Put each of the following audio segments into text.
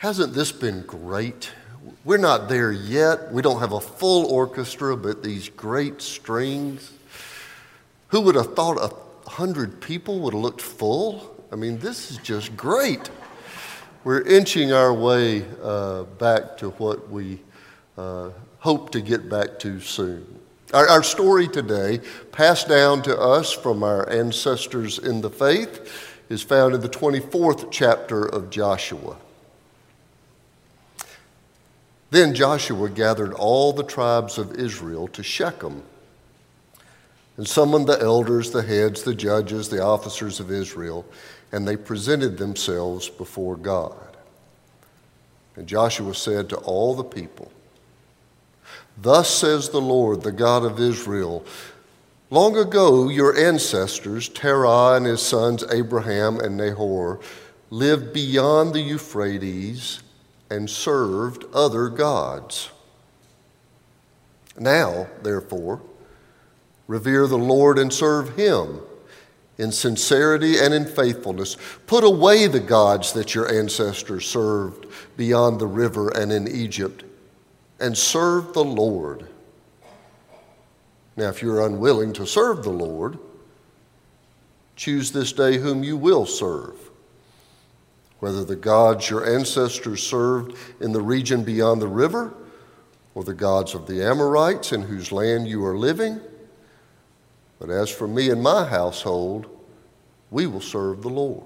Hasn't this been great? We're not there yet. We don't have a full orchestra, but these great strings. Who would have thought a hundred people would have looked full? I mean, this is just great. We're inching our way uh, back to what we uh, hope to get back to soon. Our, our story today, passed down to us from our ancestors in the faith, is found in the 24th chapter of Joshua. Then Joshua gathered all the tribes of Israel to Shechem and summoned the elders, the heads, the judges, the officers of Israel, and they presented themselves before God. And Joshua said to all the people, Thus says the Lord, the God of Israel Long ago, your ancestors, Terah and his sons Abraham and Nahor, lived beyond the Euphrates and served other gods. Now, therefore, revere the Lord and serve him in sincerity and in faithfulness. Put away the gods that your ancestors served beyond the river and in Egypt, and serve the Lord. Now, if you're unwilling to serve the Lord, choose this day whom you will serve whether the gods your ancestors served in the region beyond the river, or the gods of the Amorites in whose land you are living. But as for me and my household, we will serve the Lord.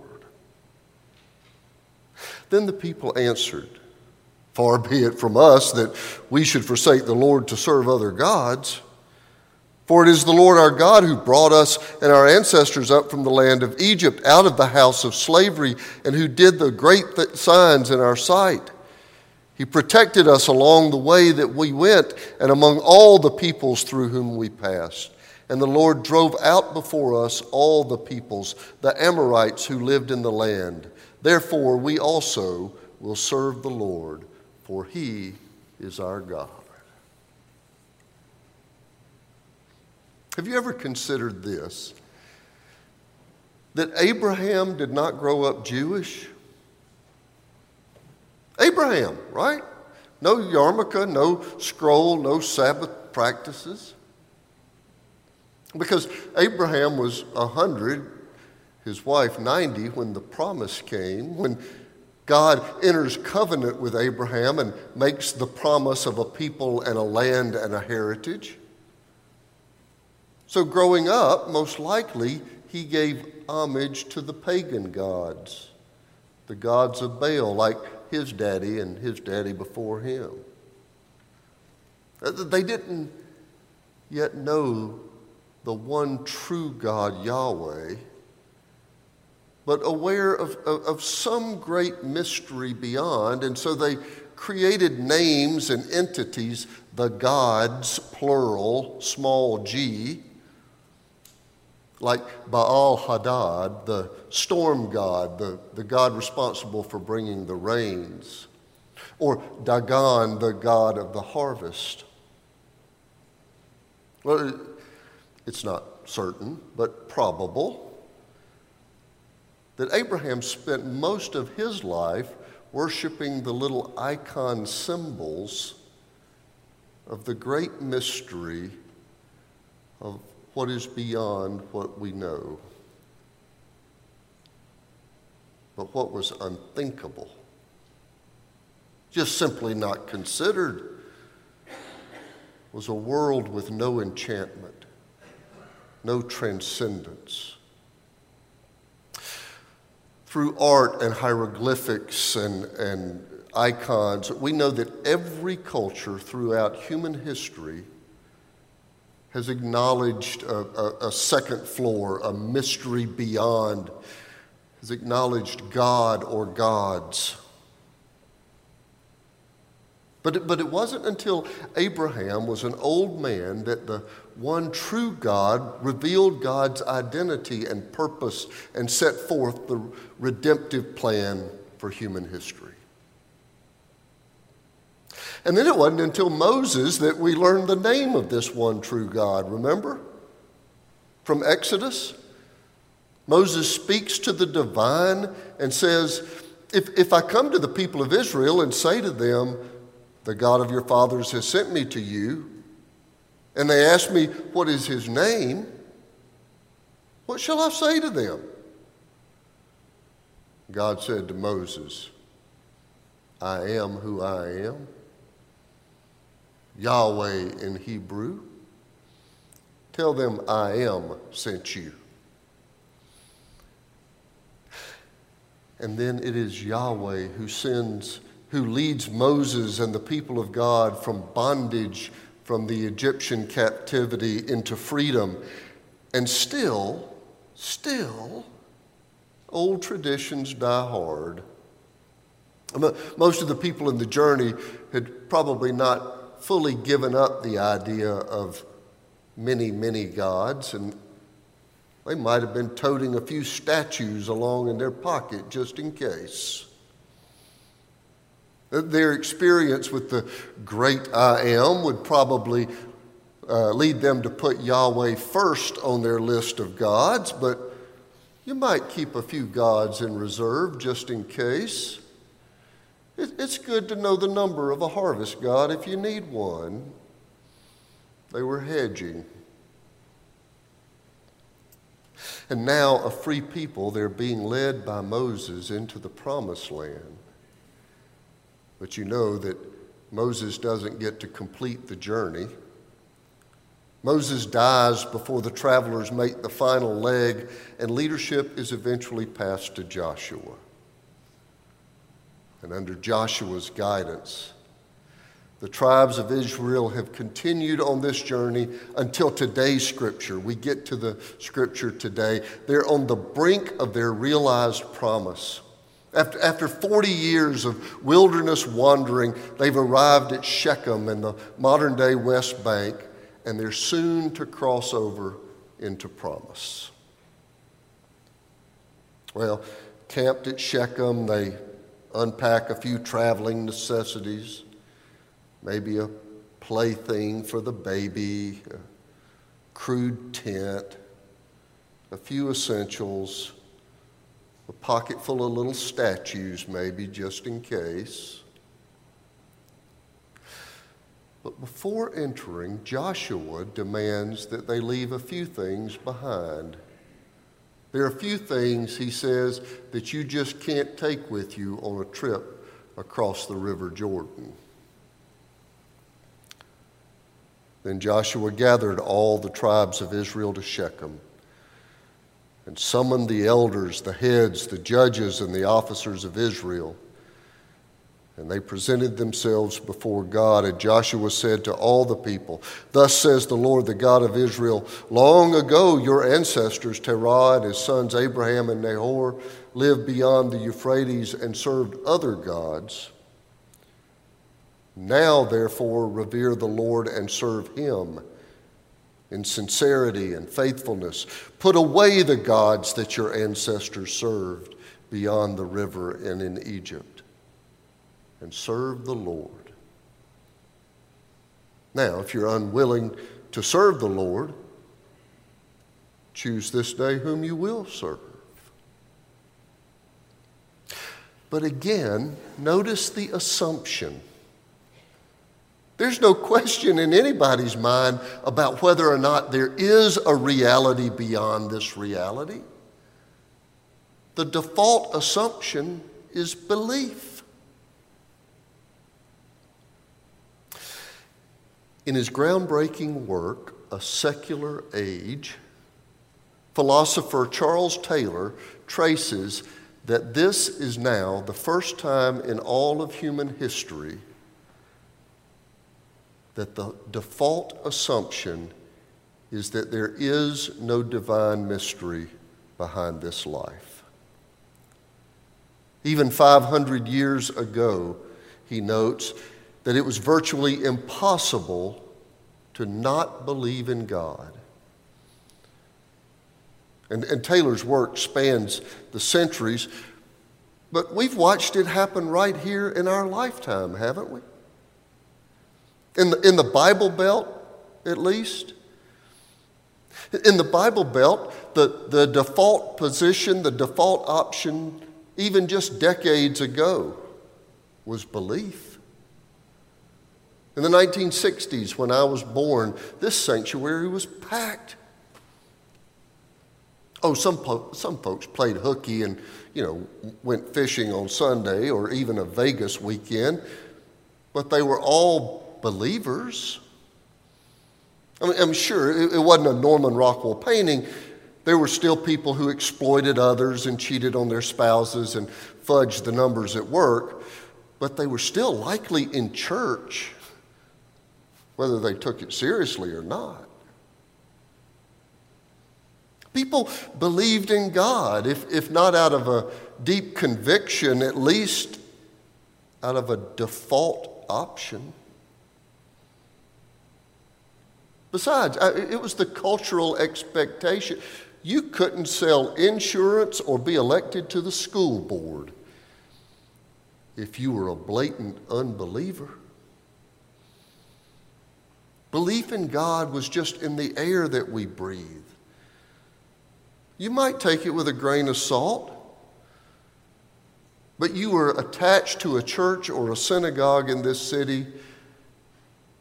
Then the people answered, Far be it from us that we should forsake the Lord to serve other gods. For it is the Lord our God who brought us and our ancestors up from the land of Egypt out of the house of slavery and who did the great th- signs in our sight. He protected us along the way that we went and among all the peoples through whom we passed. And the Lord drove out before us all the peoples, the Amorites who lived in the land. Therefore, we also will serve the Lord, for he is our God. Have you ever considered this? That Abraham did not grow up Jewish? Abraham, right? No yarmulke, no scroll, no Sabbath practices. Because Abraham was 100, his wife 90 when the promise came, when God enters covenant with Abraham and makes the promise of a people and a land and a heritage. So, growing up, most likely, he gave homage to the pagan gods, the gods of Baal, like his daddy and his daddy before him. Uh, they didn't yet know the one true God, Yahweh, but aware of, of, of, some great mystery beyond, and so they created names and entities, the gods, plural, small g, like Baal Hadad, the storm god, the, the god responsible for bringing the rains, or Dagon, the god of the harvest. Well, it's not certain, but probable that Abraham spent most of his life worshiping the little icon symbols of the great mystery of what is beyond what we know. But what was unthinkable, just simply not considered, was a world with no enchantment, no transcendence. Through art and hieroglyphics and, and icons, we know that every culture throughout human history has acknowledged a, a, a, second floor, a mystery beyond, has acknowledged God or gods. But but it wasn't until Abraham was an old man that the one true God revealed God's identity and purpose and set forth the redemptive plan for human history. And then it wasn't until Moses that we learned the name of this one true God, remember? From Exodus. Moses speaks to the divine and says, if, if I come to the people of Israel and say to them, The God of your fathers has sent me to you, and they ask me, What is his name? What shall I say to them? God said to Moses, I am who I am. Yahweh in Hebrew. Tell them I am sent you. And then it is Yahweh who sends, who leads Moses and the people of God from bondage, from the Egyptian captivity into freedom. And still, still, old traditions die hard. Most of the people in the journey had probably not fully given up the idea of many, many gods, and they might have been toting a few statues along in their pocket just in case. Their experience with the great I am would probably uh, lead them to put Yahweh first on their list of gods, but you might keep a few gods in reserve just in case. It, it's good to know the number of a harvest god if you need one. They were hedging. And now, a free people, they're being led by Moses into the promised land. But you know that Moses doesn't get to complete the journey. Moses dies before the travelers make the final leg, and leadership is eventually passed to Joshua. And under Joshua's guidance, the tribes of Israel have continued on this journey until today's scripture. We get to the scripture today. They're on the brink of their realized promise. After, after 40 years of wilderness wandering, they've arrived at Shechem in the modern day West Bank, and they're soon to cross over into promise. Well, camped at Shechem, they unpack a few traveling necessities maybe a plaything for the baby, a crude tent, a few essentials, a pocket full of little statues, maybe just in case. But before entering, Joshua demands that they leave a few things behind. There are a few things, he says, that you just can't take with you on a trip across the River Jordan. Then Joshua gathered all the tribes of Israel to Shechem and summoned the elders, the heads, the judges, and the officers of Israel. And they presented themselves before God. And Joshua said to all the people, Thus says the Lord, the God of Israel, long ago your ancestors, Terah and his sons Abraham and Nahor, lived beyond the Euphrates and served other gods. Now, therefore, revere the Lord and serve him in sincerity and faithfulness. Put away the gods that your ancestors served beyond the river and in Egypt, and serve the Lord. Now, if you're unwilling to serve the Lord, choose this day whom you will serve. But again, notice the assumption. There's no question in anybody's mind about whether or not there is a reality beyond this reality. The default assumption is belief. In his groundbreaking work, A Secular Age, philosopher Charles Taylor traces that this is now the first time in all of human history that the default assumption is that there is no divine mystery behind this life. Even 500 years ago, he notes, that it was virtually impossible to not believe in God. And, and Taylor's work spans the centuries, but we've watched it happen right here in our lifetime, haven't we? In the, in the Bible Belt, at least. In the Bible Belt, the, the default position, the default option, even just decades ago, was belief. In the 1960s, when I was born, this sanctuary was packed. Oh, some, po- some folks played hooky and, you know, went fishing on Sunday or even a Vegas weekend, but they were all believers. I I'm sure it, it wasn't a Norman Rockwell painting. There were still people who exploited others and cheated on their spouses and fudged the numbers at work, but they were still likely in church, whether they took it seriously or not. People believed in God, if, if not out of a deep conviction, at least out of a default option. Besides, it was the cultural expectation. You couldn't sell insurance or be elected to the school board if you were a blatant unbeliever. Belief in God was just in the air that we breathe. You might take it with a grain of salt, but you were attached to a church or a synagogue in this city,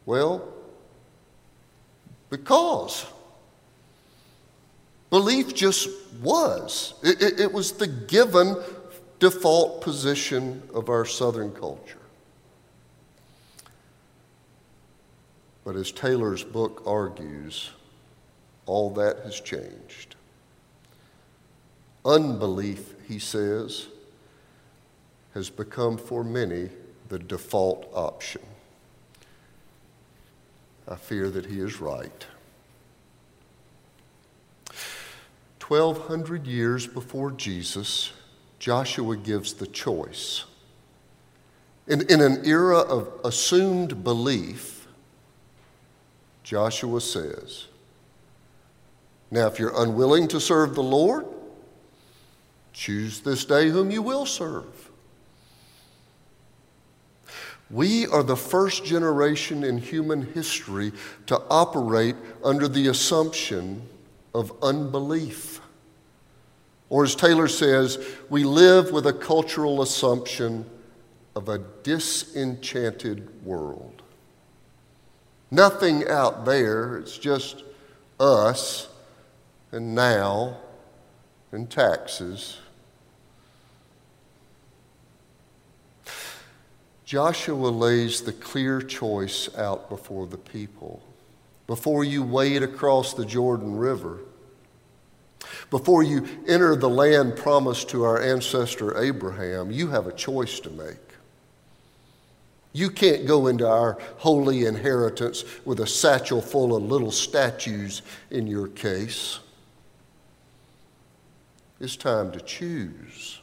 well, because belief just was. It, it, it was the given default position of our Southern culture. But as Taylor's book argues, all that has changed. Unbelief, he says, has become for many the default option. I fear that he is right. 1,200 years before Jesus, Joshua gives the choice. In, in an era of assumed belief, Joshua says, Now, if you're unwilling to serve the Lord, Choose this day whom you will serve. We are the first generation in human history to operate under the assumption of unbelief. Or, as Taylor says, we live with a cultural assumption of a disenchanted world. Nothing out there, it's just us and now and taxes Joshua lays the clear choice out before the people. Before you wade across the Jordan River, before you enter the land promised to our ancestor Abraham, you have a choice to make. You can't go into our holy inheritance with a satchel full of little statues in your case. It's time to choose.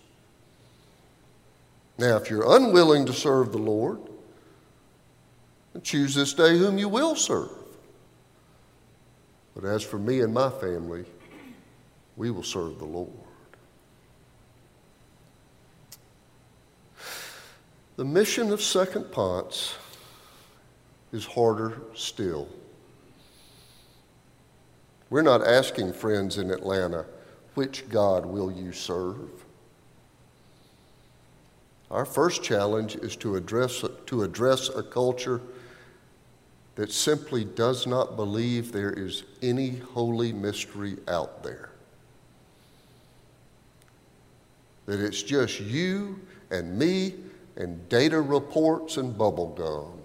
Now, if you're unwilling to serve the Lord, choose this day whom you will serve. But as for me and my family, we will serve the Lord. The mission of Second Ponce is harder still. We're not asking friends in Atlanta, which God will you serve? Our first challenge is to address, to address a culture that simply does not believe there is any holy mystery out there. That it's just you and me and data reports and bubble gum.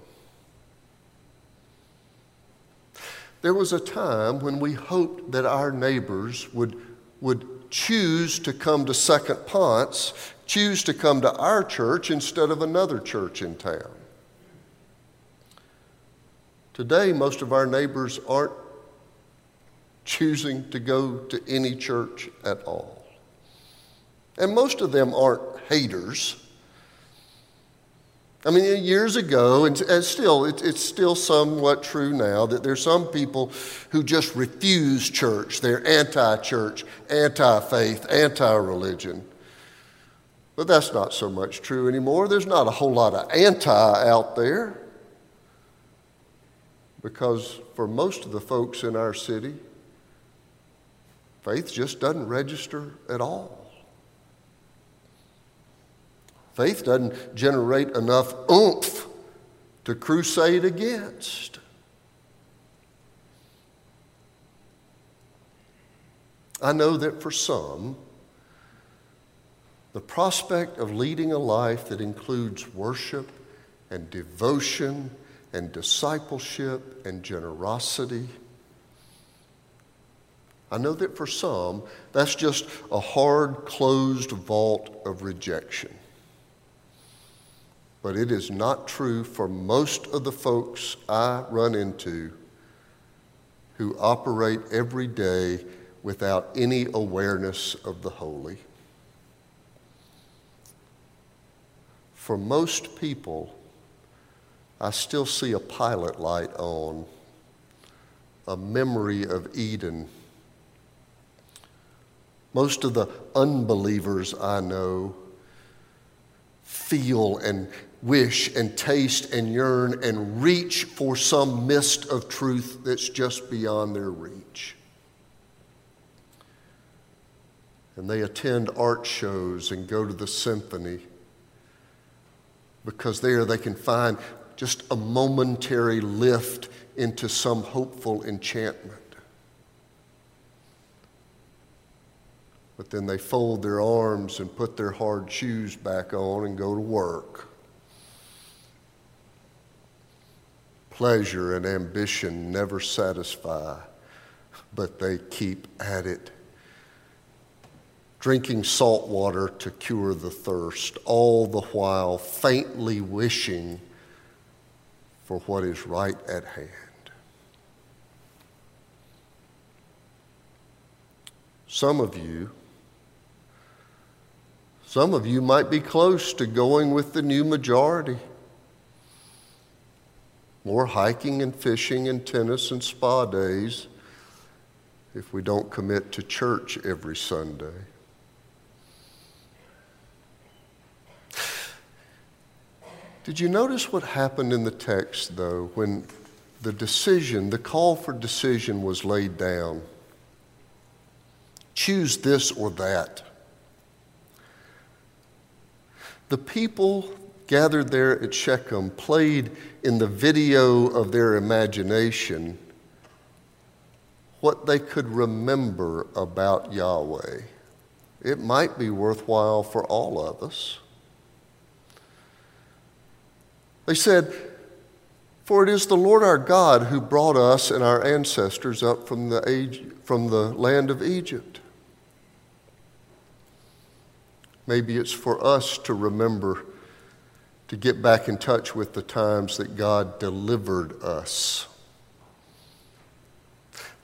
There was a time when we hoped that our neighbors would, would choose to come to Second Ponce, choose to come to our church instead of another church in town. Today, most of our neighbors aren't choosing to go to any church at all. And most of them aren't haters. I mean, years ago, and, still, it, it's still somewhat true now that there's some people who just refuse church. They're anti church, anti faith, anti religion. But that's not so much true anymore. There's not a whole lot of anti out there. Because for most of the folks in our city, faith just doesn't register at all. Faith doesn't generate enough oomph to crusade against. I know that for some, the prospect of leading a life that includes worship and devotion and discipleship and generosity. I know that for some, that's just a hard, closed vault of rejection but it is not true for most of the folks I run into who operate every day without any awareness of the holy. For most people, I still see a pilot light on, a memory of Eden. Most of the unbelievers I know feel and wish and taste and yearn and reach for some mist of truth that's just beyond their reach. And they attend art shows and go to the symphony because there they can find just a momentary lift into some hopeful enchantment. But then they fold their arms and put their hard shoes back on and go to work. Pleasure and ambition never satisfy, but they keep at it. Drinking salt water to cure the thirst, all the while faintly wishing for what is right at hand. Some of you, some of you might be close to going with the new majority more hiking and fishing and tennis and spa days if we don't commit to church every Sunday. Did you notice what happened in the text, though, when the decision, the call for decision was laid down? Choose this or that. The people gathered there at Shechem played in the video of their imagination what they could remember about Yahweh. It might be worthwhile for all of us. They said, For it is the Lord our God who brought us and our ancestors up from the, age, from the land of Egypt. Maybe it's for us to remember to get back in touch with the times that God delivered us.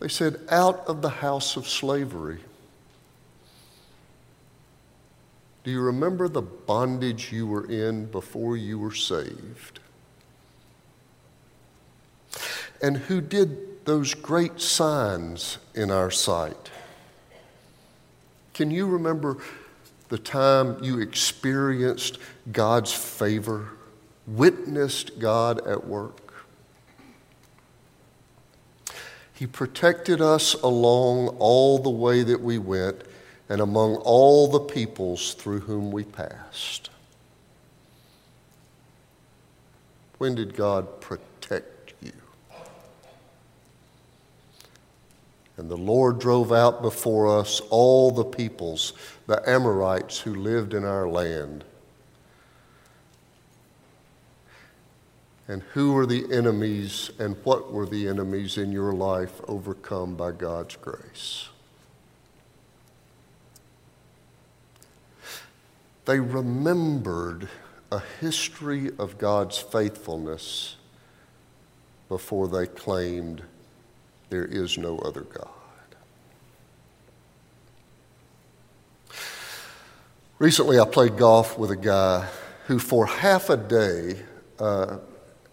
They said, out of the house of slavery. Do you remember the bondage you were in before you were saved? And who did those great signs in our sight? Can you remember the time you experienced God's favor, witnessed God at work. He protected us along all the way that we went and among all the peoples through whom we passed. When did God protect you? And the Lord drove out before us all the peoples the Amorites who lived in our land. And who were the enemies and what were the enemies in your life overcome by God's grace? They remembered a history of God's faithfulness before they claimed there is no other God. Recently, I played golf with a guy who, for half a day uh,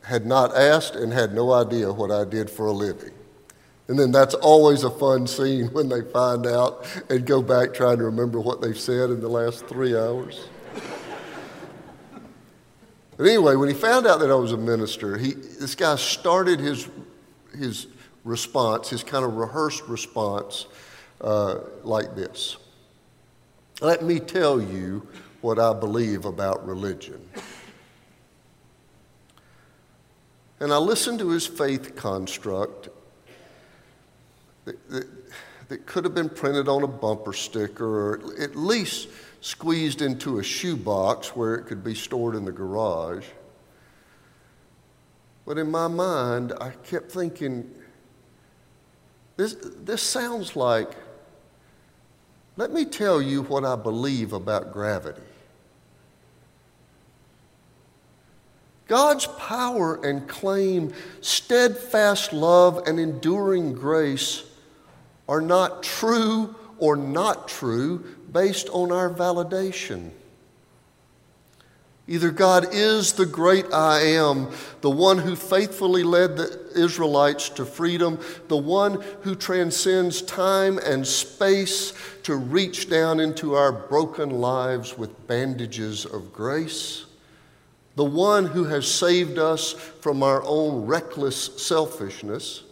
had not asked and had no idea what I did for a living. And then that's always a fun scene when they find out and go back trying to remember what they've said in the last three hours. but anyway, when he found out that I was a minister, he, this guy started his, his response, his kind of rehearsed response, uh, like this Let me tell you what I believe about religion. And I listened to his faith construct that, that, that could have been printed on a bumper sticker or at least squeezed into a shoebox where it could be stored in the garage. But in my mind, I kept thinking, this, this sounds like, let me tell you what I believe about gravity. God's power and claim, steadfast love and enduring grace are not true or not true based on our validation. Either God is the great I am, the one who faithfully led the Israelites to freedom, the one who transcends time and space to reach down into our broken lives with bandages of grace, the one who has saved us from our own reckless selfishness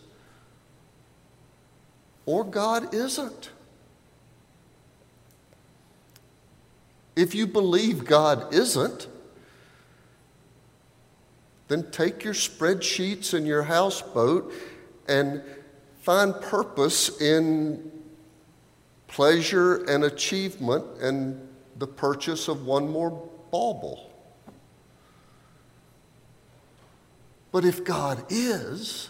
or God isn't. If you believe God isn't, then take your spreadsheets and your houseboat and find purpose in pleasure and achievement and the purchase of one more bauble. But if God is,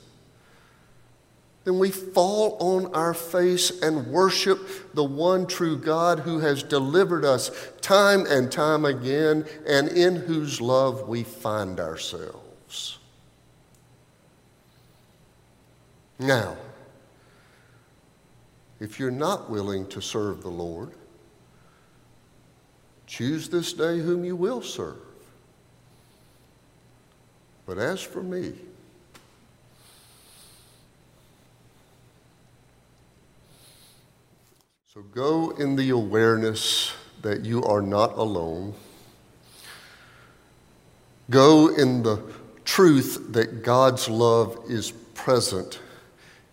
then we fall on our face and worship the one true God who has delivered us time and time again and in whose love we find ourselves. Now, if you're not willing to serve the Lord, choose this day whom you will serve. But as for me, So go in the awareness that you are not alone. Go in the truth that God's love is present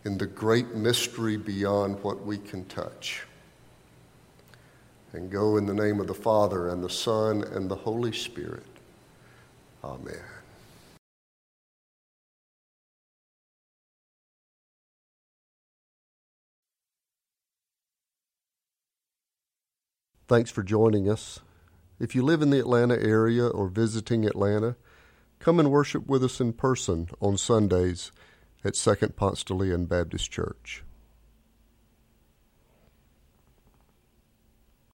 in the great mystery beyond what we can touch. And go in the name of the Father and the Son and the Holy Spirit. Amen. Thanks for joining us. If you live in the Atlanta area or visiting Atlanta, come and worship with us in person on Sundays at Second Ponce de Leon Baptist Church.